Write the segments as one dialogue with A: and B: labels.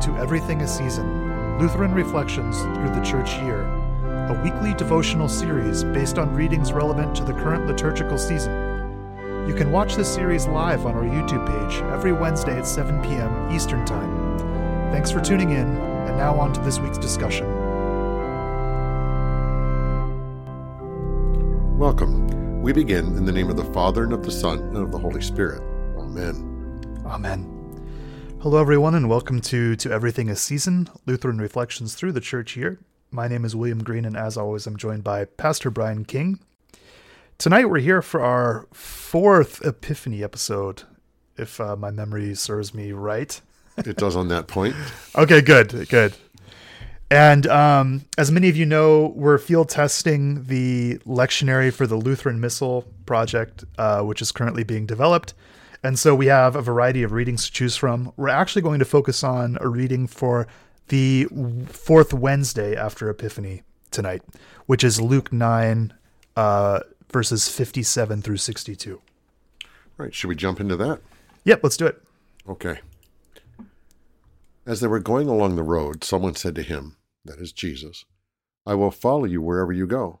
A: to Everything a Season Lutheran Reflections Through the Church Year, a weekly devotional series based on readings relevant to the current liturgical season. You can watch this series live on our YouTube page every Wednesday at 7 p.m. Eastern Time. Thanks for tuning in, and now on to this week's discussion.
B: Welcome. We begin in the name of the Father, and of the Son, and of the Holy Spirit. Amen.
A: Amen. Hello, everyone, and welcome to To Everything a Season Lutheran Reflections Through the Church Year. My name is William Green, and as always, I'm joined by Pastor Brian King. Tonight, we're here for our fourth Epiphany episode, if uh, my memory serves me right.
B: It does on that point.
A: Okay, good, good. And um, as many of you know, we're field testing the lectionary for the Lutheran Missal project, uh, which is currently being developed. And so we have a variety of readings to choose from. We're actually going to focus on a reading for the fourth Wednesday after Epiphany tonight, which is Luke 9, uh, verses 57 through 62.
B: Right. Should we jump into that?
A: Yep, let's do it.
B: Okay. As they were going along the road, someone said to him, that is Jesus, I will follow you wherever you go.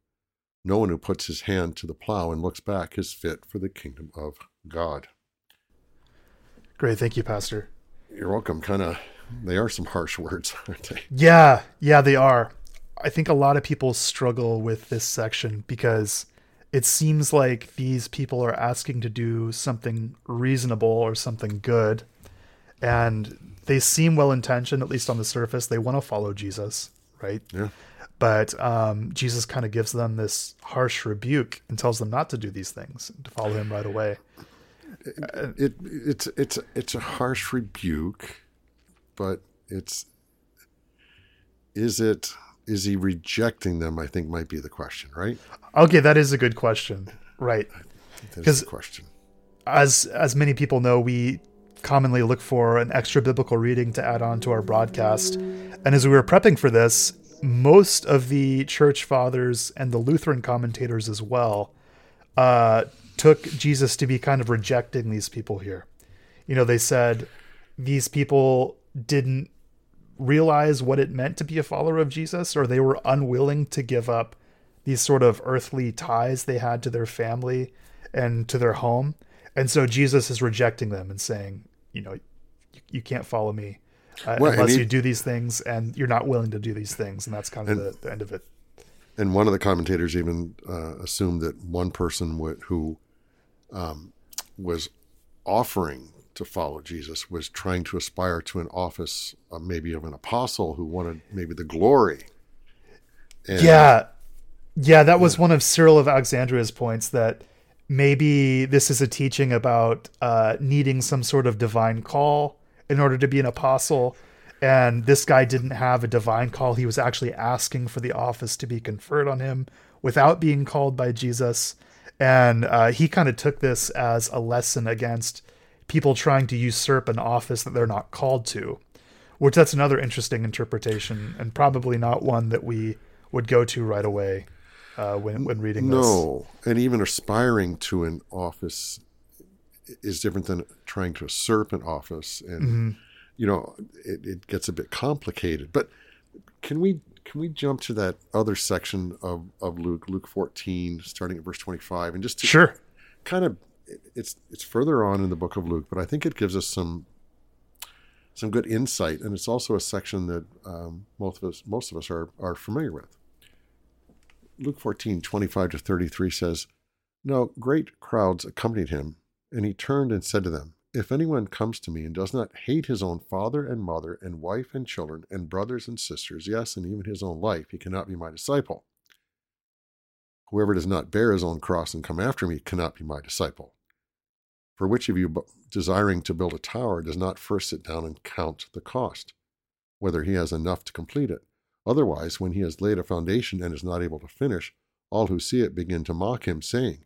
B: No one who puts his hand to the plow and looks back is fit for the kingdom of God.
A: Great. Thank you, Pastor.
B: You're welcome. Kind of, they are some harsh words, aren't they?
A: Yeah, yeah, they are. I think a lot of people struggle with this section because it seems like these people are asking to do something reasonable or something good. And they seem well intentioned, at least on the surface. They want to follow Jesus, right?
B: Yeah.
A: But um, Jesus kind of gives them this harsh rebuke and tells them not to do these things, to follow him right away.
B: It, it it's it's it's a harsh rebuke, but it's is it is he rejecting them? I think might be the question, right?
A: Okay, that is a good question, right?
B: The question.
A: As as many people know, we commonly look for an extra biblical reading to add on to our broadcast, and as we were prepping for this, most of the church fathers and the Lutheran commentators as well uh, took Jesus to be kind of rejecting these people here. You know, they said these people didn't realize what it meant to be a follower of Jesus, or they were unwilling to give up these sort of earthly ties they had to their family and to their home. And so Jesus is rejecting them and saying, you know, you, you can't follow me uh, well, unless he, you do these things and you're not willing to do these things. And that's kind of and, the, the, end of it.
B: And one of the commentators even uh, assumed that one person w- who um, was offering to follow Jesus was trying to aspire to an office, uh, maybe of an apostle who wanted maybe the glory.
A: And, yeah. Yeah, that was yeah. one of Cyril of Alexandria's points that maybe this is a teaching about uh, needing some sort of divine call in order to be an apostle. And this guy didn't have a divine call. He was actually asking for the office to be conferred on him without being called by Jesus. And uh, he kind of took this as a lesson against people trying to usurp an office that they're not called to, which that's another interesting interpretation and probably not one that we would go to right away uh, when when reading
B: no.
A: this.
B: No, and even aspiring to an office is different than trying to usurp an office, and mm-hmm. you know it, it gets a bit complicated. But can we can we jump to that other section of, of Luke, Luke 14, starting at verse 25, and just to
A: sure,
B: kind of it's it's further on in the book of Luke, but I think it gives us some some good insight, and it's also a section that um, most of us most of us are are familiar with. Luke 14, 25 to 33 says, Now great crowds accompanied him, and he turned and said to them, If anyone comes to me and does not hate his own father and mother and wife and children and brothers and sisters, yes, and even his own life, he cannot be my disciple. Whoever does not bear his own cross and come after me cannot be my disciple. For which of you, desiring to build a tower, does not first sit down and count the cost, whether he has enough to complete it? Otherwise, when he has laid a foundation and is not able to finish, all who see it begin to mock him, saying,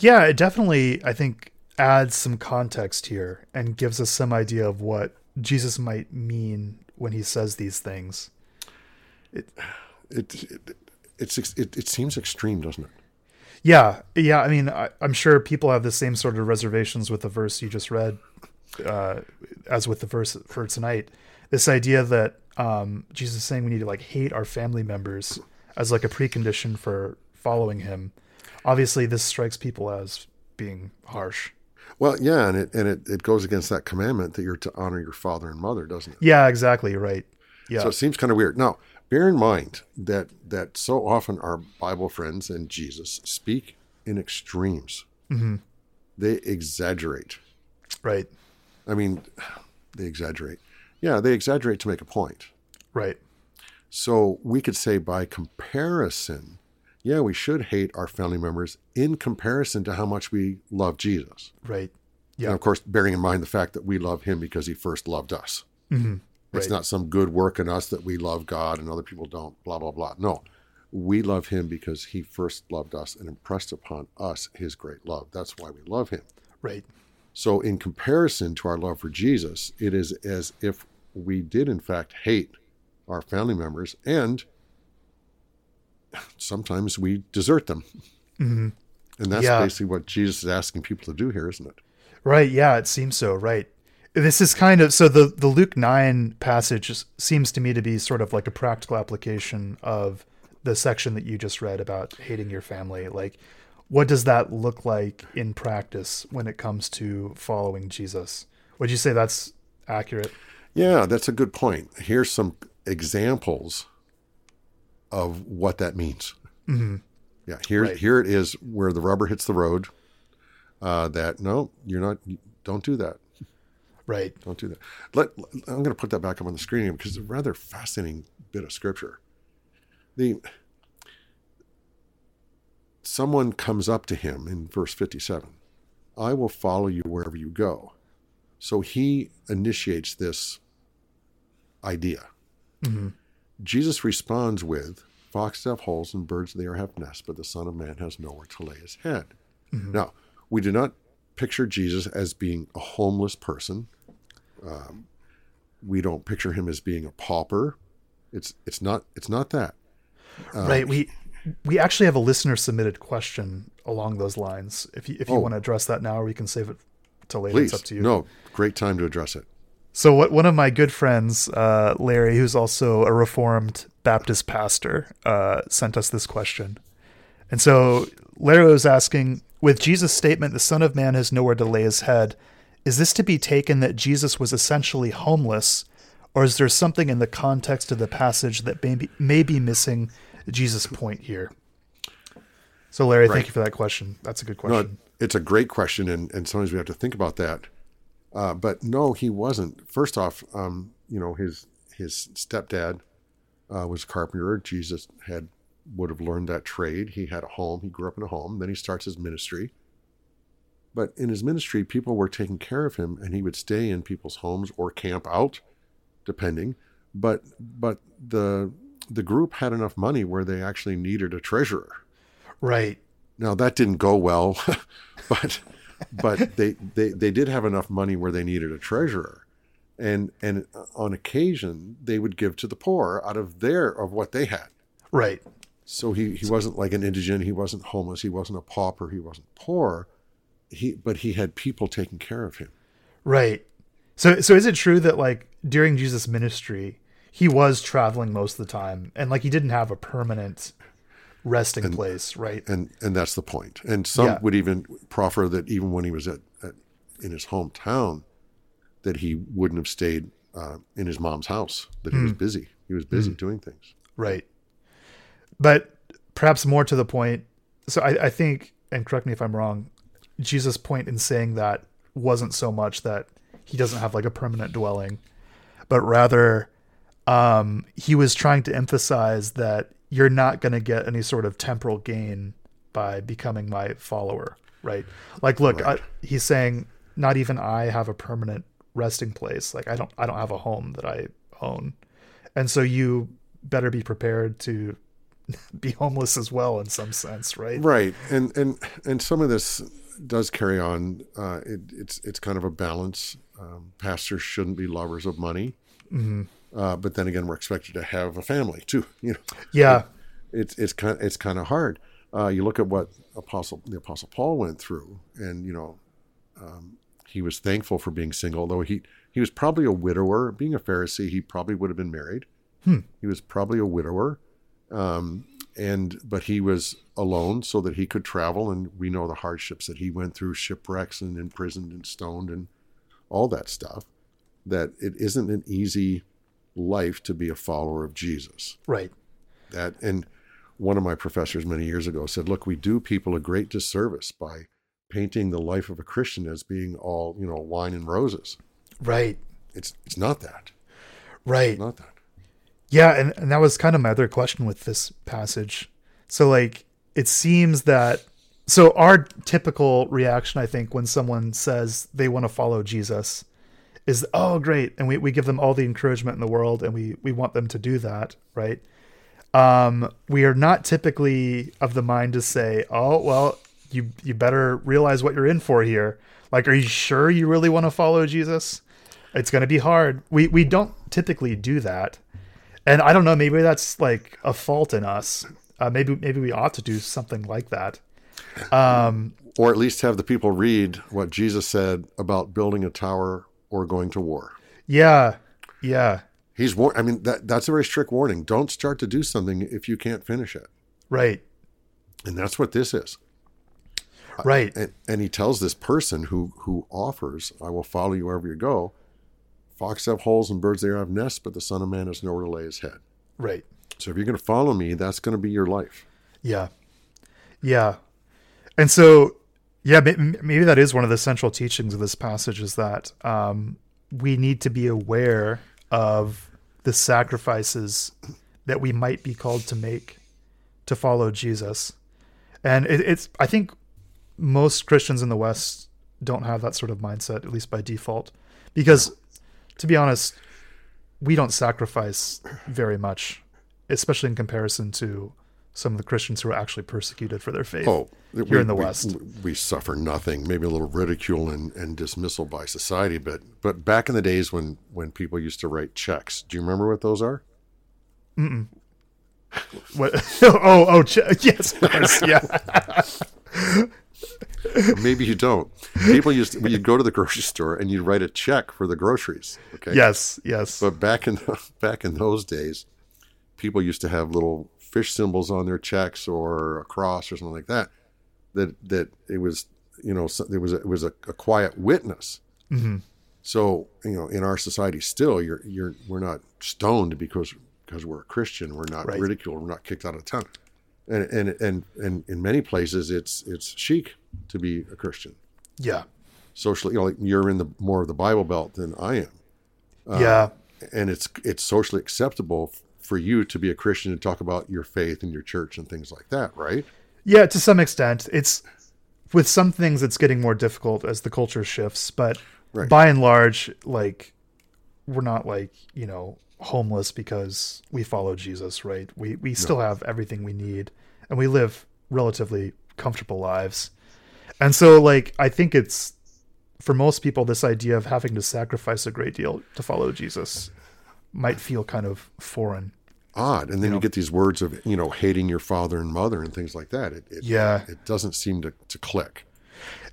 A: Yeah, it definitely, I think, adds some context here and gives us some idea of what Jesus might mean when he says these things.
B: It, it, it, it's, it, it seems extreme, doesn't it?
A: Yeah, yeah. I mean, I, am sure people have the same sort of reservations with the verse you just read, uh, as with the verse for tonight. This idea that um, Jesus is saying we need to like hate our family members as like a precondition for following him. Obviously, this strikes people as being harsh.
B: Well, yeah, and it and it, it goes against that commandment that you're to honor your father and mother, doesn't it?
A: Yeah, exactly. Right. Yeah.
B: So it seems kind of weird. Now, bear in mind that that so often our Bible friends and Jesus speak in extremes.
A: Mm-hmm.
B: They exaggerate.
A: Right.
B: I mean, they exaggerate. Yeah, they exaggerate to make a point.
A: Right.
B: So we could say by comparison, yeah, we should hate our family members in comparison to how much we love Jesus.
A: Right. Yeah.
B: And of course, bearing in mind the fact that we love him because he first loved us.
A: Mm-hmm.
B: It's not some good work in us that we love God and other people don't, blah, blah, blah. No, we love him because he first loved us and impressed upon us his great love. That's why we love him.
A: Right.
B: So, in comparison to our love for Jesus, it is as if we did, in fact, hate our family members and sometimes we desert them.
A: hmm
B: And that's
A: Yeah.
B: basically what Jesus is asking people to do here, isn't it?
A: Right. Yeah, it seems so. Right. This is kind of so the the Luke nine passage seems to me to be sort of like a practical application of the section that you just read about hating your family. Like, what does that look like in practice when it comes to following Jesus? Would you say that's accurate?
B: Yeah, that's a good point. Here's some examples of what that means.
A: hmm
B: Yeah, here
A: Right.
B: here it is where the rubber hits the road. Uh, that no, you're not. Don't do that.
A: Right.
B: Don't do that. Let I'm going to put that back up on the screen because it's a rather fascinating bit of scripture. The someone comes up to him in verse 57. I will follow you wherever you go. So he initiates this idea.
A: hmm
B: Jesus responds with, Foxes have holes and birds there have nests, but the Son of Man has nowhere to lay his head.
A: Mhm.
B: Now, we do not picture Jesus as being a homeless person. Um, we don't picture him as being a pauper. It's it's not it's not that. Uh,
A: right. We we actually have a listener submitted question along those lines. If you if you
B: Oh.
A: want to address that now, or we can save it to later.
B: Please,
A: It's up to you.
B: no, great time to address it.
A: So what one of my good friends, uh, Larry, who's also a Reformed Baptist pastor, uh, sent us this question. And so Larry was asking, with Jesus' statement, "The Son of Man has nowhere to lay his head," is this to be taken that Jesus was essentially homeless, or is there something in the context of the passage that may be, may be missing Jesus' point here? So Larry,
B: Right.
A: thank you for that question. That's a good
B: No,
A: question.
B: it's a great question, and, and sometimes we have to think about that. Uh, but no, he wasn't. First off, um, you know, his his stepdad uh, was a carpenter. Jesus had would have learned that trade. He had a home. He grew up in a home. Then he starts his ministry. But in his ministry, people were taking care of him, and he would stay in people's homes or camp out, depending. But but the the group had enough money where they actually needed a treasurer.
A: Right.
B: Now that didn't go well, but but they, they they did have enough money where they needed a treasurer, and and on occasion they would give to the poor out of their of what they had.
A: Right.
B: So he he wasn't like an indigent, he wasn't homeless, he wasn't a pauper, he wasn't poor, he but he had people taking care of him.
A: Right. So so is it true that like during Jesus' ministry, he was traveling most of the time and like he didn't have a permanent resting place, right?
B: and and that's the point. And some
A: Yeah.
B: would even proffer that even when he was at, at in his hometown, that he wouldn't have stayed uh, in his mom's house, that he was busy. He was busy doing things.
A: Right. But perhaps more to the point, so I, I think, and correct me if I'm wrong, Jesus' point in saying that wasn't so much that he doesn't have like a permanent dwelling, but rather um, he was trying to emphasize that you're not going to get any sort of temporal gain by becoming my follower, right? Like, look,
B: Right.
A: I, he's saying not even I have a permanent resting place. Like, I don't, I don't have a home that I own, and so you better be prepared to be homeless as well in some sense, right?
B: Right, and and and some of this does carry on. Uh, it, it's it's kind of a balance. Um, pastors shouldn't be lovers of money,
A: hmm
B: uh, but then again, we're expected to have a family too. You know,
A: Yeah,
B: it's it's kind it's kind of hard. Uh, you look at what apostle the apostle Paul went through, and you know, um, he was thankful for being single, though he he was probably a widower. Being a Pharisee, he probably would have been married.
A: Hmm.
B: He was probably a widower, um, and but he was alone so that he could travel. And we know the hardships that he went through, shipwrecks and imprisoned and stoned and all that stuff. That it isn't an easy life to be a follower of Jesus
A: right.
B: that and one of my professors many years ago said look we do people a great disservice by painting the life of a christian as being all you know wine and roses
A: Right.
B: it's it's not that
A: Right.
B: not that
A: Yeah, and, and that was kind of my other question with this passage. So like it seems that so our typical reaction, I think, when someone says they want to follow Jesus is oh great, and we, we give them all the encouragement in the world and we, we want them to do that, right? Um, we are not typically of the mind to say, Oh, well, you you better realize what you're in for here. Like, are you sure you really want to follow Jesus? It's gonna be hard. We we don't typically do that and I don't know, maybe that's like a fault in us. Uh, maybe maybe we ought to do something like that. Um,
B: or at least have the people read what jesus said about building a tower or going to war.
A: Yeah, yeah,
B: he's war- i mean that that's a very strict warning. Don't start to do something if you can't finish it.
A: Right,
B: and that's what this is.
A: Right,
B: and, and he tells this person who who offers i will follow you wherever you go. Fox have holes and birds there have nests but the son of man has nowhere to lay his head.
A: Right.
B: so if you're going to follow me that's going to be your life.
A: Yeah, yeah. And so, yeah, maybe that is one of the central teachings of this passage is that um, we need to be aware of the sacrifices that we might be called to make to follow Jesus. And it, it's, I think most Christians in the West don't have that sort of mindset, at least by default, because to be honest, we don't sacrifice very much, especially in comparison to some of the Christians who are actually persecuted for their faith.
B: oh
A: Here in the West.
B: we, we suffer nothing maybe a little ridicule and, and dismissal by society but but back in the days when when people used to write checks do you remember what those are
A: What? oh, oh, ch- yes, of course, yeah,
B: maybe you don't people used to, you'd go to the grocery store and you'd write a check for the groceries okay
A: yes, yes,
B: But back in back in those days, people used to have little fish symbols on their checks or a cross or something like that. That that it was you know there was a, it was a, a quiet witness.
A: hmm
B: So you know in our society still you're you're we're not stoned because because we're a Christian. We're not
A: Right.
B: ridiculed. We're not kicked out of town. And and and and in many places it's it's chic to be a Christian.
A: yeah,
B: Socially, you know, like you're in the more of the Bible Belt than I am. Uh,
A: yeah,
B: and it's it's socially acceptable for you to be a Christian and talk about your faith and your church and things like that, right?
A: yeah. To some extent, it's with some things it's getting more difficult as the culture shifts, but
B: Right.
A: by and large, like we're not like you know homeless because we follow Jesus, right? We we still have everything we need, and we live relatively comfortable lives. And so, like, I think it's for most people, this idea of having to sacrifice a great deal to follow Jesus might feel kind of foreign.
B: Odd, and then
A: Yeah.
B: you get these words of you know hating your father and mother and things like that. It, it
A: Yeah.
B: it doesn't seem to to click.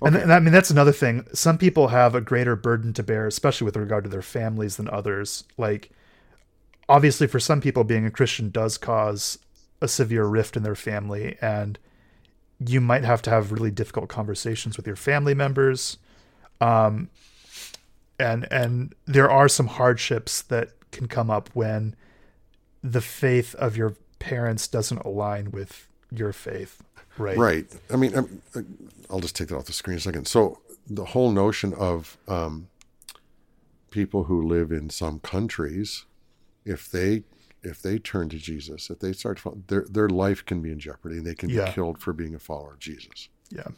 A: And, and I mean, that's another thing. Some people have a greater burden to bear, especially with regard to their families than others. Like, obviously, for some people, being a Christian does cause a severe rift in their family, and you might have to have really difficult conversations with your family members. Um, and and there are some hardships that can come up when the faith of your parents doesn't align with your faith, right?
B: Right. I mean, I'm, I'll just take that off the screen a second. So the whole notion of um, people who live in some countries, if they if they turn to Jesus, if they start to follow, their their life can be in jeopardy and they can
A: Yeah.
B: be killed for being a follower of Jesus.
A: Yeah.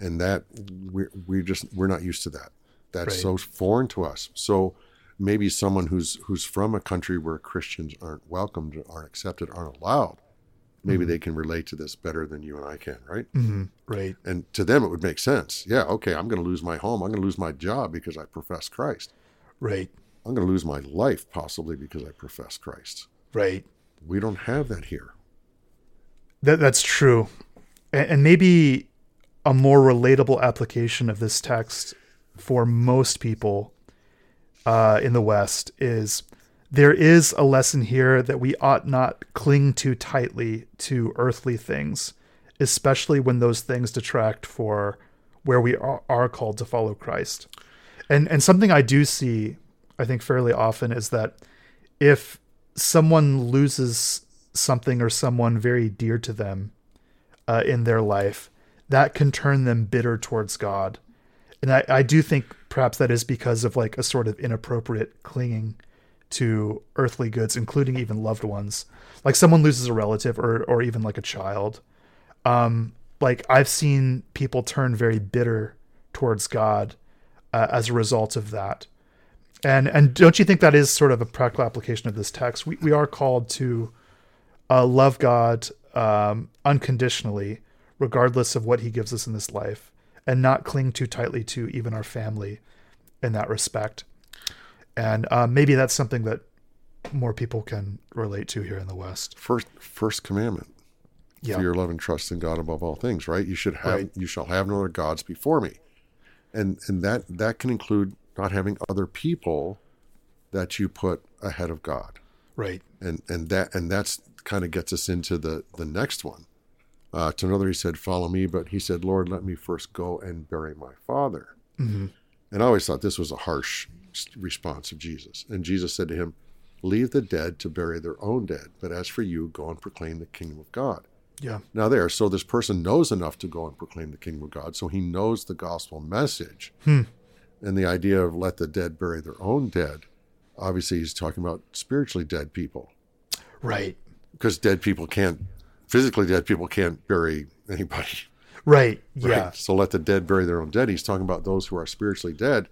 B: And that we we just we're not used to that. That's
A: Right.
B: so foreign to us. So maybe someone who's who's from a country where Christians aren't welcomed, aren't accepted, aren't allowed, maybe they can relate to this better than you and I can, right?
A: hmm Right.
B: And to them, it would make sense. Yeah, okay, I'm going to lose my home. I'm going to lose my job because I profess Christ.
A: Right.
B: I'm going to lose my life possibly because I profess Christ.
A: Right.
B: We don't have that here.
A: That that's true, and, and maybe a more relatable application of this text for most people uh, in the West is there is a lesson here that we ought not cling too tightly to earthly things, especially when those things detract for where we are, are called to follow Christ. And and something I do see, I think fairly often is that if someone loses something or someone very dear to them uh, in their life, that can turn them bitter towards God. And I, I do think perhaps that is because of like a sort of inappropriate clinging to earthly goods, including even loved ones. Like someone loses a relative or, or even like a child. Um, like I've seen people turn very bitter towards God uh, as a result of that. And and don't you think that is sort of a practical application of this text? We we are called to uh, love God um, unconditionally, regardless of what He gives us in this life, and not cling too tightly to even our family in that respect. And uh, maybe that's something that more people can relate to here in the West.
B: First, first commandment:
A: Yeah,
B: fear, love, and trust in God above all things. Right? You should have.
A: Right.
B: You shall have no other gods before me, and and that that can include not having other people that you put ahead of God.
A: right.
B: and and that and that's kind of gets us into the the next one uh, to another he said follow me but he said lord let me first go and bury my father
A: hmm
B: and i always thought this was a harsh response of jesus. And jesus said to him leave the dead to bury their own dead but as for you go and proclaim the kingdom of god.
A: Yeah,
B: now there so this person knows enough to go and proclaim the kingdom of god so he knows the gospel message.
A: Hmm.
B: and the idea of let the dead bury their own dead obviously he's talking about spiritually dead people.
A: Right,
B: because dead people can't physically dead people can't bury anybody
A: right.
B: right?
A: Yeah,
B: so let the dead bury their own dead he's talking about those who are spiritually dead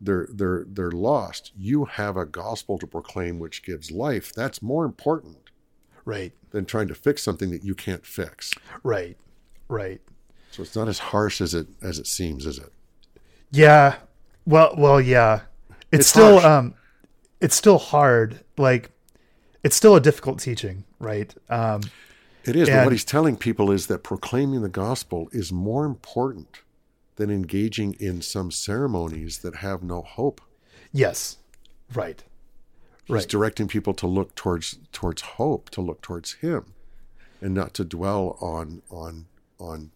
B: they're they're they're lost you have a gospel to proclaim which gives life that's more important
A: right,
B: than trying to fix something that you can't fix
A: right, right.
B: so it's not as harsh as it as it seems is it
A: Yeah. Well, well, yeah. It's,
B: It's
A: still
B: harsh.
A: um it's still hard. Like it's still a difficult teaching, right? Um
B: it is but what he's telling people is that proclaiming the gospel is more important than engaging in some ceremonies that have no hope
A: yes. Right.
B: He's
A: Right.
B: directing people to look towards towards hope, to look towards Him, and not to dwell on on on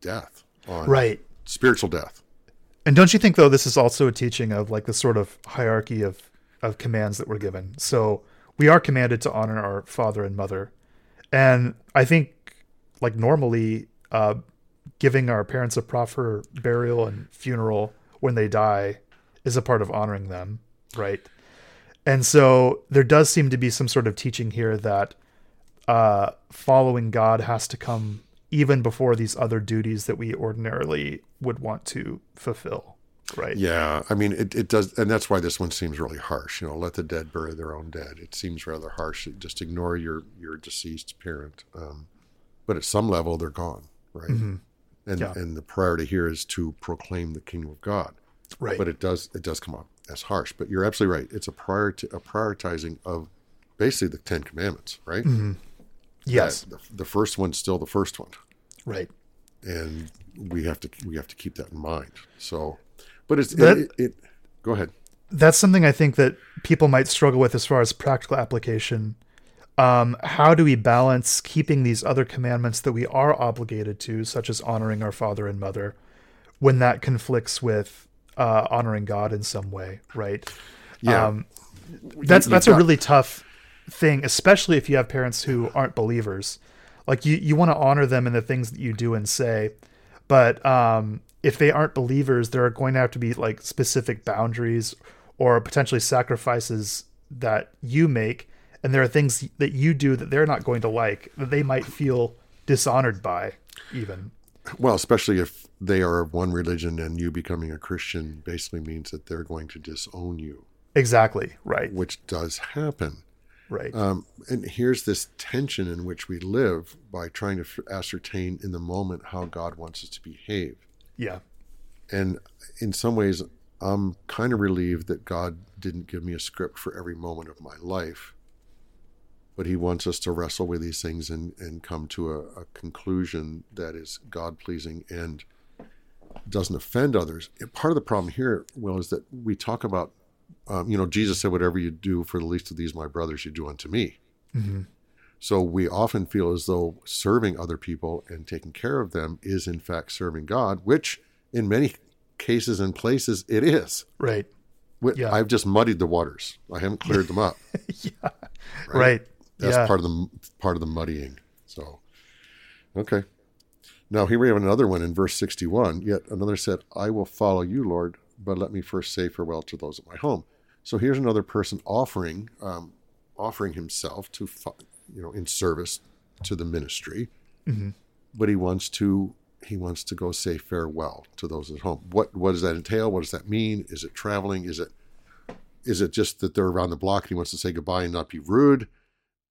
B: death, on
A: Right.
B: spiritual death.
A: And don't you think though this is also a teaching of like the sort of hierarchy of of commands that we're given? So we are commanded to honor our father and mother. And I think like normally uh giving our parents a proper burial and funeral when they die is a part of honoring them, right? And so there does seem to be some sort of teaching here that uh following God has to come even before these other duties that we ordinarily would want to fulfill, right?
B: Yeah, I mean it, it does, and that's why this one seems really harsh. You know, let the dead bury their own dead. It seems rather harsh. Just ignore your your deceased parent, um, but at some level they're gone, right?
A: Mhm.
B: And
A: Yeah.
B: and the priority here is to proclaim the kingdom of God.
A: Right.
B: but it does it does come up as harsh. But you're absolutely right. It's a prior to a prioritizing of basically the Ten Commandments, right?
A: Mhm. Yes.
B: The, the first one's still the first one,
A: Right.
B: and we have to we have to keep that in mind. So, but it's
A: That-
B: it, it, Go ahead.
A: That's something I think that people might struggle with as far as practical application. Um, how do we balance keeping these other commandments that we are obligated to, such as honoring our father and mother, when that conflicts with uh, honoring God in some way, right?
B: Yeah.
A: Um, that's
B: you
A: that's a really tough thing, especially if you have parents who aren't believers. Like you, you want to honor them in the things that you do and say, but um, if they aren't believers, there are going to have to be like specific boundaries or potentially sacrifices that you make, and there are things that you do that they're not going to like that they might feel dishonored by, even.
B: Well, especially if they are of one religion and you becoming a Christian basically means that they're going to disown you.
A: Exactly. Right.
B: Which does happen.
A: Right.
B: Um, and here's this tension in which we live by trying to ascertain in the moment how God wants us to behave.
A: Yeah.
B: And in some ways, I'm kind of relieved that God didn't give me a script for every moment of my life. But He wants us to wrestle with these things and, and come to a, a conclusion that is God pleasing and doesn't offend others. Part of the problem here, Will, is that we talk about um, you know, Jesus said, "Whatever you do for the least of these, my brothers, you do unto me." Mm-hmm. So we often feel as though serving other people and taking care of them is in fact serving God, which in many cases and places it is.
A: Right.
B: Yeah. I've just muddied the waters. I haven't cleared them up.
A: yeah. Right. right.
B: That's
A: yeah.
B: part of the part of the muddying. So, okay. Now here we have another one in verse sixty-one. Yet another said, "I will follow you, Lord, but let me first say farewell to those at my home." So here's another person offering um, offering himself to you know in service to the ministry, mm-hmm. but he wants to he wants to go say farewell to those at home. What what does that entail? What does that mean? Is it traveling? Is it is it just that they're around the block and he wants to say goodbye and not be rude?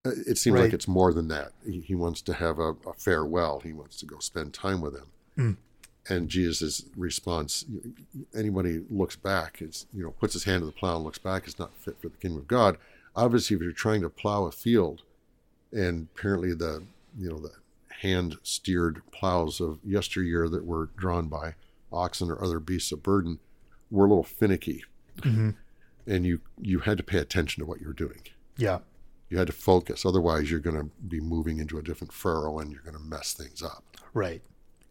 B: Uh, it seems right. like it's more than that. He, he wants to have a, a, farewell. He wants to go spend time with them. Mm and Jesus' response, anybody looks back, is you know puts his hand to the plow and looks back is not fit for the kingdom of God. Obviously, if you're trying to plow a field, and apparently the you know the hand steered plows of yesteryear that were drawn by oxen or other beasts of burden were a little finicky, mm-hmm. and you you had to pay attention to what you were doing.
A: Yeah,
B: you had to focus. Otherwise, you're going to be moving into a different furrow, and you're going to mess things up.
A: Right.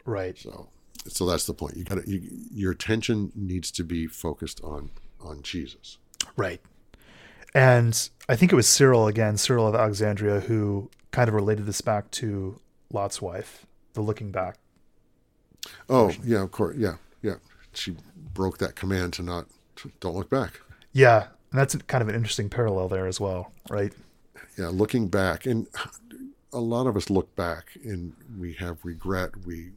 A: Right.
B: So so that's the point. You got to you, your attention needs to be focused on on Jesus.
A: Right. And I think it was Cyril again, Cyril of Alexandria, who kind of related this back to Lot's wife, the looking back.
B: Oh version. yeah, of course, yeah, yeah. She broke that command to not to, don't look back.
A: Yeah, and that's kind of an interesting parallel there as well, right?
B: Yeah, looking back, and a lot of us look back and we have regret. We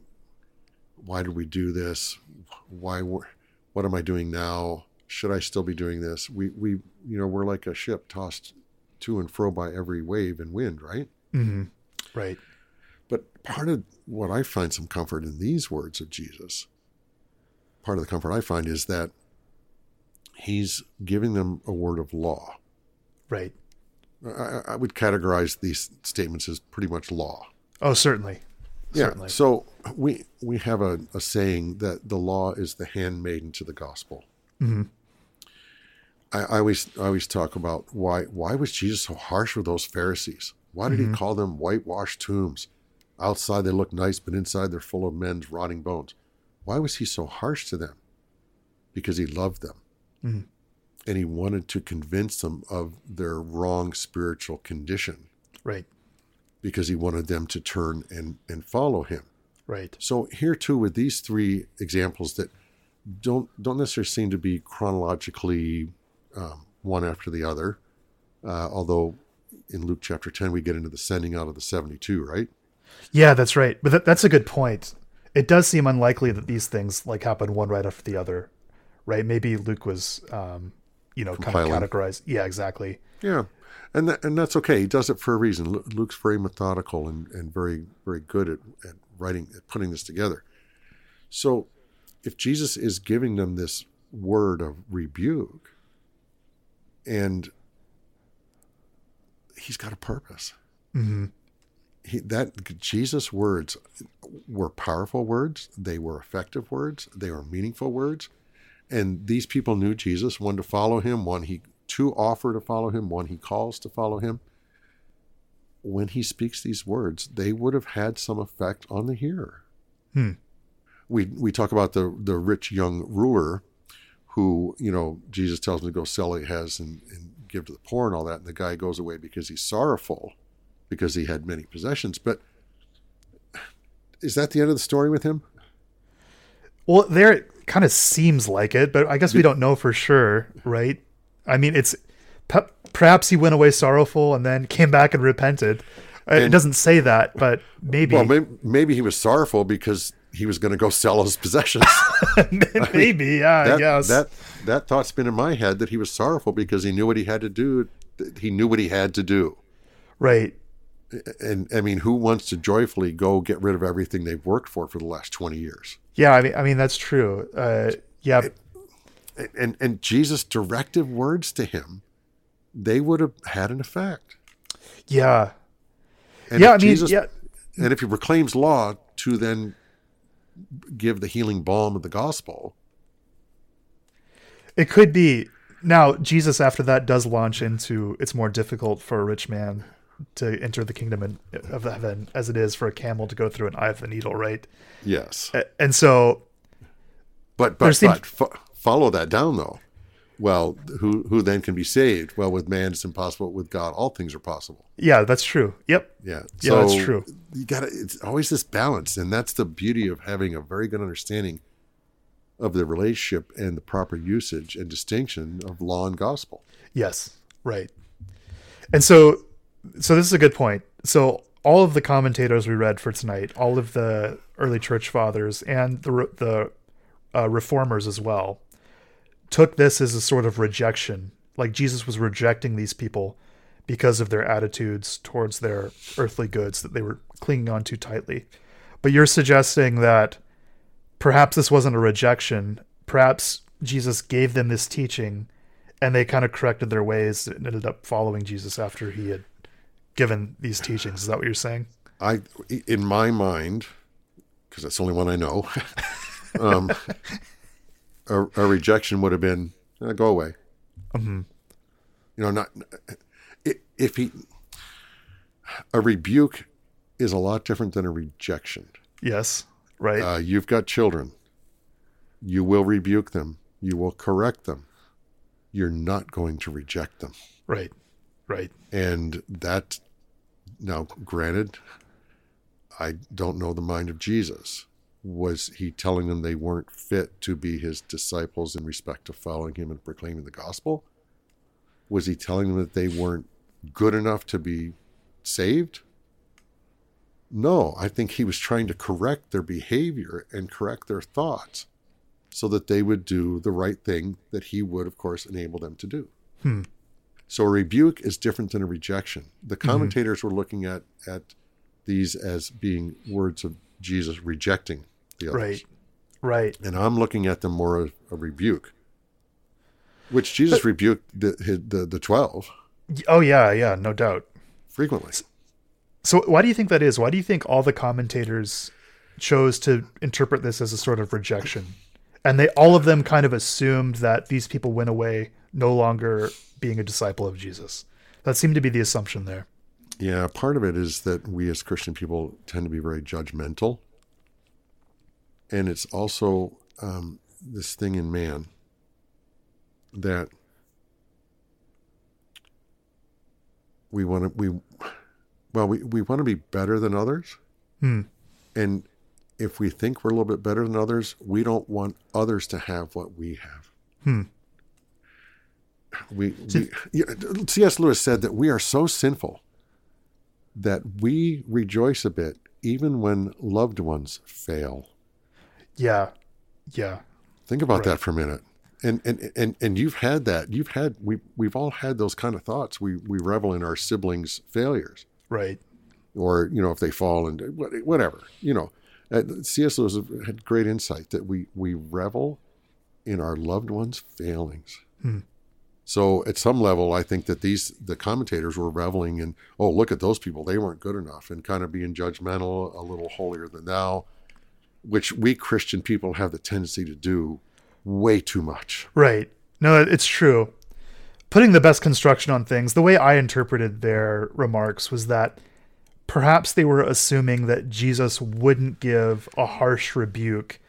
B: why did we do this? Why? What am I doing now? Should I still be doing this? We we you know we're like a ship tossed to and fro by every wave and wind, right?
A: Mm-hmm. Right.
B: But part of what I find some comfort in these words of Jesus, part of the comfort I find is that he's giving them a word of law.
A: Right.
B: I, I would categorize these statements as pretty much law.
A: Oh, certainly.
B: Yeah.
A: Certainly.
B: So we we have a, a, saying that the law is the handmaiden to the gospel. Mm-hmm. I, I, always I always talk about why why was Jesus so harsh with those Pharisees? Why did mm-hmm. he call them whitewashed tombs? Outside they look nice, but inside they're full of men's rotting bones. Why was he so harsh to them? Because he loved them. Mm-hmm. And he wanted to convince them of their wrong spiritual condition.
A: Right
B: because he wanted them to turn and, and follow him.
A: Right.
B: So here too, with these three examples that don't don't necessarily seem to be chronologically um, one after the other, uh, although in Luke chapter ten we get into the sending out of the seventy-two, right?
A: Yeah, that's right. But that, that's a good point. It does seem unlikely that these things like happen one right after the other, right? Maybe Luke was, um, you know, Compiling. kind of categorized. Yeah, exactly.
B: Yeah and that, and that's okay. He does it for a reason. Luke's very methodical and, and very very good at, at writing at putting this together. So, if Jesus is giving them this word of rebuke, and he's got a purpose. Mm-hmm. He, that Jesus' words were powerful words. They were effective words. They were meaningful words. And these people knew Jesus, one to follow him, one he two offer to follow him, one he calls to follow him. When he speaks these words, they would have had some effect on the hearer. Hmm. We we talk about the the rich young ruler who, you know, Jesus tells him to go sell what he has and, and give to the poor and all that. And the guy goes away because he's sorrowful because he had many possessions. But is that the end of the story with him?
A: Well, there it kind of seems like it, but I guess we don't know for sure, right? I mean, it's perhaps he went away sorrowful and then came back and repented. It
B: And-
A: doesn't say that, but maybe,
B: Well, maybe, maybe he was sorrowful because he was going to go sell his possessions.
A: maybe, yeah,
B: that,
A: I guess.
B: that that thought's been in my head that he was sorrowful because he knew what he had to do. He knew what he had to do.
A: right.
B: And I mean, who wants to joyfully go get rid of everything they've worked for for the last twenty years?
A: Yeah, I mean, I mean that's true. Uh, yeah,
B: And and Jesus' directive words to him, they would have had an effect.
A: yeah,
B: And
A: yeah. I mean,
B: Jesus-
A: yeah,
B: And if he proclaims law to then give the healing balm of the gospel,
A: it could be. Now, Jesus after that does launch into it's more difficult for a rich man to enter the kingdom of heaven as it is for a camel to go through an eye of the needle, right?
B: yes.
A: And so
B: But but,
A: seems-
B: but fo- follow that down though. Well, who who then can be saved? Well, with man it's impossible. With God, all things are possible.
A: Yeah, that's true. Yep.
B: Yeah,
A: Yeah, that's true.
B: You got. It's always this balance, and that's the beauty of having a very good understanding of the relationship and the proper usage and distinction of law and gospel.
A: Yes. Right. And so so this is a good point. So all of the commentators we read for tonight, all of the early church fathers and the the uh, reformers as well, took this as a sort of rejection. Like Jesus was rejecting these people because of their attitudes towards their earthly goods that they were clinging on too tightly. But you're suggesting that perhaps this wasn't a rejection. Perhaps Jesus gave them this teaching and they kind of corrected their ways and ended up following Jesus after he had given these teachings. Is that what you're saying?
B: I, in my mind, because that's the only one I know, um, a, a rejection would have been uh, go away.
A: Mhm.
B: You know, not if he a rebuke is a lot different than a rejection.
A: Yes. Right.
B: Uh, you've got children. You will rebuke them. You will correct them. You're not going to reject them.
A: right. Right.
B: And that, now, granted, I don't know the mind of Jesus. Was he telling them they weren't fit to be his disciples in respect to following him and proclaiming the gospel? Was he telling them that they weren't good enough to be saved? No, I think he was trying to correct their behavior and correct their thoughts so that they would do the right thing that he would, of course, enable them to do.
A: Hmm.
B: So a rebuke is different than a rejection. The commentators were looking at at these as being words of Jesus rejecting the others.
A: Right. Right.
B: And I'm looking at them more as a rebuke, which Jesus rebuked the, his, the the twelve
A: Oh yeah. Yeah. No doubt.
B: frequently.
A: So why do you think that is? Why do you think all the commentators chose to interpret this as a sort of rejection? And they all of them kind of assumed that these people went away no longer being a disciple of Jesus. That seemed to be the assumption there.
B: Yeah, part of it is that we as Christian people tend to be very judgmental, and it's also um, this thing in man that we want to we well we, we want to be better than others
A: Hmm.
B: and if we think we're a little bit better than others we don't want others to have what we have
A: Hmm.
B: we, we yeah, cs lewis said that we are so sinful that we rejoice a bit even when loved ones fail
A: Yeah. Yeah.
B: Think about
A: Right.
B: that for a minute. And, and and and you've had that. You've had we we've all had those kind of thoughts. We we revel in our siblings' failures,
A: Right.
B: or you know if they fall and whatever. You know, uh, C.S. Lewis had great insight that we we revel in our loved ones' failings.
A: Hmm.
B: So at some level, I think that these the commentators were reveling in, oh, look at those people; they weren't good enough, and kind of being judgmental, a little holier than thou, which we Christian people have the tendency to do way too much.
A: Right. No, it's true. Putting the best construction on things, the way I interpreted their remarks was that perhaps they were assuming that Jesus wouldn't give a harsh rebuke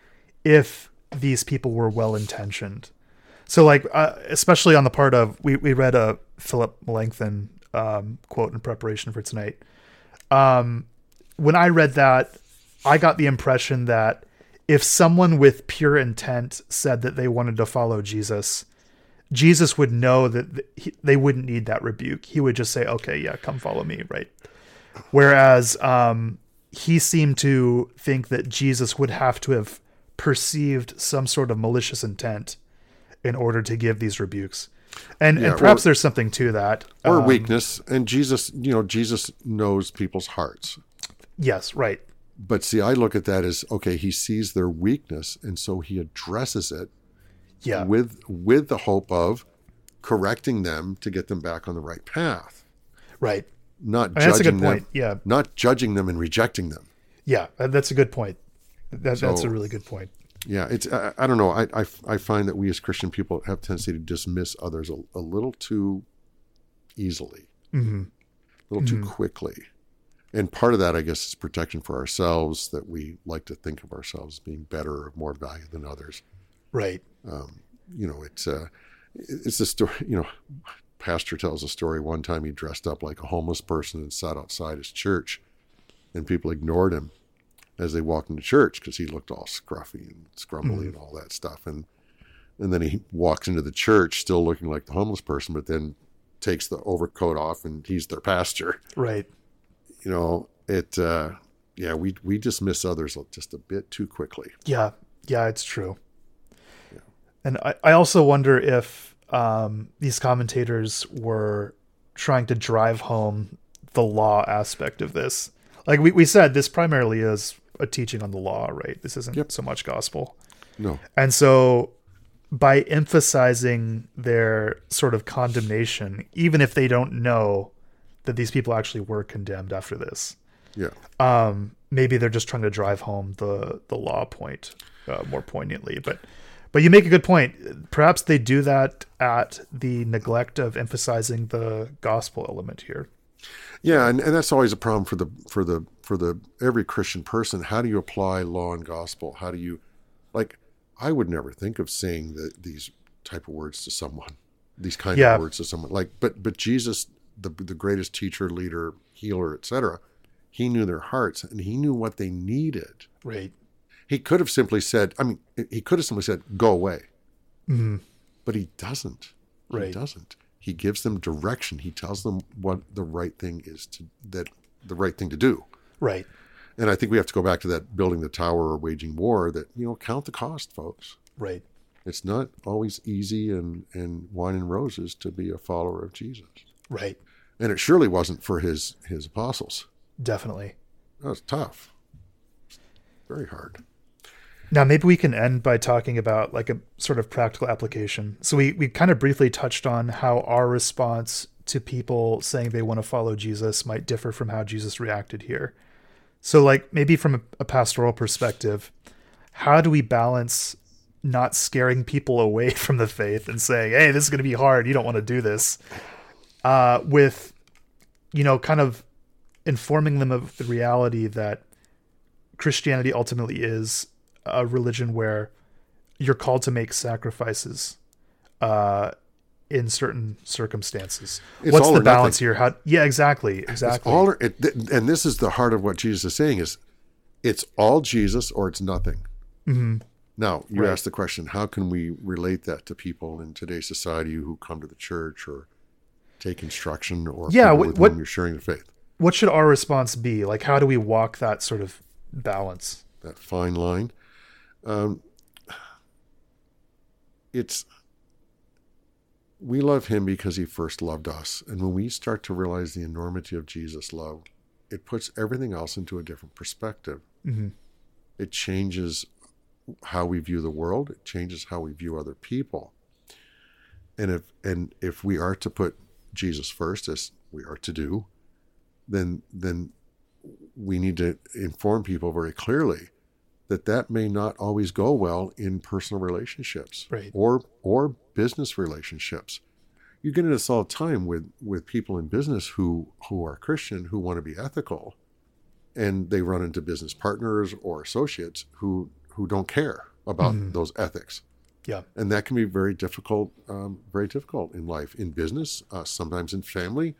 A: if these people were well intentioned. So like, uh, especially on the part of we we read a Philip Melanchthon um, quote in preparation for tonight. Um, when I read that, I got the impression that if someone with pure intent said that they wanted to follow Jesus, Jesus would know that they wouldn't need that rebuke. He would just say, "Okay, yeah, come follow me," right? Whereas um, he seemed to think that Jesus would have to have perceived some sort of malicious intent in order to give these rebukes. And,
B: Yeah,
A: and perhaps
B: or-
A: there's something to that.
B: or
A: Um,
B: weakness. And Jesus, you know, Jesus knows people's hearts.
A: Yes, right.
B: But see, I look at that as okay, he sees their weakness, and so he addresses it
A: Yeah.
B: with with the hope of correcting them to get them back on the right path,
A: right.
B: not
A: that's a
B: judging them,
A: point. Yeah.
B: not judging them and rejecting them.
A: Yeah. That's a good point. That, that's a really good point.
B: Yeah, it's I, I don't know. I, I I find that we as Christian people have tendency to dismiss others a, a little too easily,
A: hmm
B: a little
A: Mm-hmm.
B: too quickly. And part of that, I guess, is protection for ourselves. That we like to think of ourselves as being better or more value than others.
A: Right.
B: um, you know, it's uh, it's a story. You know, pastor tells a story. One time he dressed up like a homeless person and sat outside his church, and people ignored him as they walked into church because he looked all scruffy and scrumbly and all that stuff. And and then he walks into the church still looking like the homeless person, but then takes the overcoat off and he's their pastor.
A: Right.
B: You know, it. Uh, yeah, we we dismiss others just a bit too quickly.
A: Yeah. Yeah, it's true. And I, I also wonder if um, these commentators were trying to drive home the law aspect of this. Like we, we said, this primarily is a teaching on the law, right? This isn't
B: Yep.
A: so much gospel.
B: No,
A: And so by emphasizing their sort of condemnation, even if they don't know that these people actually were condemned after this,
B: yeah.
A: um, maybe they're just trying to drive home the the law point uh, more poignantly. But but you make a good point. Perhaps they do that at the neglect of emphasizing the gospel element here.
B: Yeah, and, and that's always a problem for the for the for the every Christian person. How do you apply law and gospel? How do you like I would never think of saying the, these type of words to someone, these kind
A: Yeah.
B: of words to someone. Like but but Jesus, the the greatest teacher, leader, healer, etc. He knew their hearts and he knew what they needed.
A: Right.
B: He could have simply said, I mean, he could have simply said, "Go away,"
A: Mhm.
B: but he doesn't.
A: Right.
B: He doesn't. He gives them direction. He tells them what the right thing is to that the right thing to do.
A: Right.
B: And I think we have to go back to that building the tower or waging war. That you know, count the cost, folks.
A: Right.
B: It's not always easy and and wine and roses to be a follower of Jesus.
A: Right.
B: And it surely wasn't for his his apostles.
A: Definitely.
B: That was tough. Very hard.
A: Now maybe we can end by talking about like a sort of practical application. So we we kind of briefly touched on how our response to people saying they want to follow Jesus might differ from how Jesus reacted here. So like maybe from a, a pastoral perspective, how do we balance not scaring people away from the faith and saying, "Hey, this is going to be hard. You don't want to do this." Uh with you know, kind of informing them of the reality that Christianity ultimately is a religion where you're called to make sacrifices uh, in certain circumstances.
B: It's
A: What's the
B: or
A: balance
B: nothing.
A: here? How? Yeah, exactly,
B: It's
A: exactly.
B: all, it, and this is the heart of what Jesus is saying: is it's all Jesus or it's nothing.
A: Mhm.
B: Now you
A: Right.
B: ask the question: How can we relate that to people in today's society who come to the church or take instruction or
A: Yeah, what- what-
B: you're sharing the faith?
A: What should our response be? Like, how do we walk that sort of balance?
B: That fine line. Um, it's we love him because he first loved us, and when we start to realize the enormity of Jesus' love, it puts everything else into a different perspective.
A: hmm
B: it changes how we view the world it changes how we view other people and if and if we are to put jesus first as we are to do then then we need to inform people very clearly that that may not always go well in personal relationships
A: Right.
B: or or business relationships you get into this all the time with with people in business who who are christian who want to be ethical and they run into business partners or associates who who don't care about
A: Mhm.
B: those ethics
A: Yeah.
B: and that can be very difficult um, very difficult in life in business uh, sometimes in family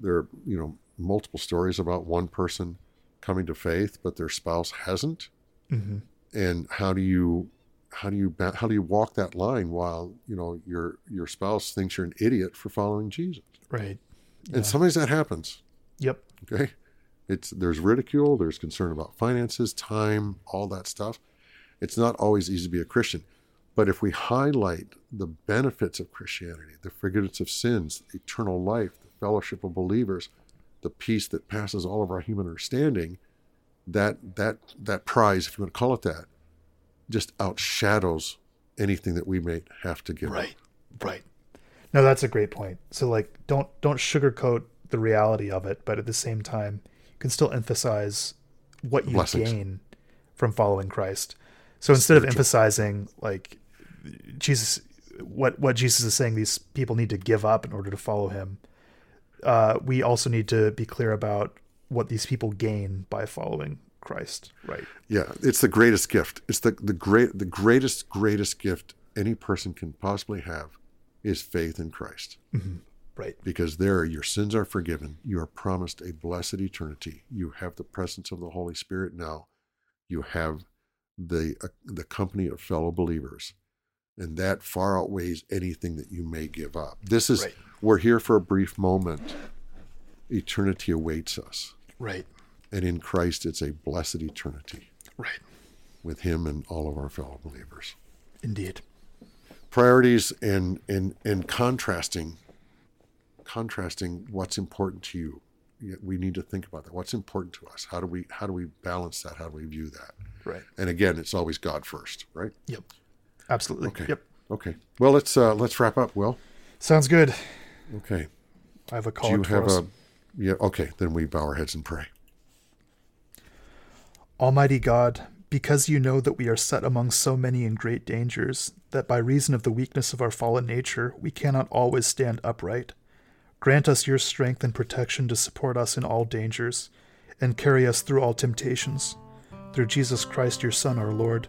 B: there are you know multiple stories about one person coming to faith but their spouse hasn't
A: hmm
B: and how do you how do you how do you walk that line while you know your your spouse thinks you're an idiot for following jesus
A: Right. Yeah.
B: and sometimes that happens
A: Yep.
B: okay it's there's ridicule there's concern about finances time all that stuff it's not always easy to be a christian but if we highlight the benefits of christianity the forgiveness of sins eternal life the fellowship of believers the peace that passes all of our human understanding that that that prize if you want to call it that just outshadows anything that we may have to give up.
A: Right. Right. No, that's a great point. So like don't don't sugarcoat the reality of it, but at the same time, you can still emphasize what you
B: Blessings.
A: gain from following Christ. So instead of emphasizing like Jesus what what Jesus is saying these people need to give up in order to follow him, uh, we also need to be clear about what these people gain by following Christ. Right.
B: Yeah, it's the greatest gift. It's the the great the greatest greatest gift any person can possibly have is faith in Christ.
A: Right.
B: Because there your sins are forgiven. You are promised a blessed eternity. You have the presence of the Holy Spirit now. You have the uh, the company of fellow believers. And that far outweighs anything that you may give up. This is
A: Right.
B: we're here for a brief moment. Eternity awaits us.
A: Right.
B: And in Christ it's a blessed eternity.
A: Right.
B: with him and all of our fellow believers.
A: Indeed.
B: Priorities and and and contrasting contrasting what's important to you. We need to think about that. What's important to us? How do we how do we balance that? How do we view that?
A: Right.
B: And again, it's always God first, right?
A: Yep. Absolutely.
B: Okay.
A: Yep.
B: Okay. Well, let's uh let's wrap up, Will.
A: Sounds good.
B: Okay.
A: I have a call.
B: Do
A: you
B: have
A: us.
B: a Yeah, okay. Then we bow our heads and pray.
A: Almighty God, because you know that we are set among so many and great dangers, that by reason of the weakness of our fallen nature we cannot always stand upright, grant us your strength and protection to support us in all dangers, and carry us through all temptations. Through Jesus Christ, your Son, our Lord,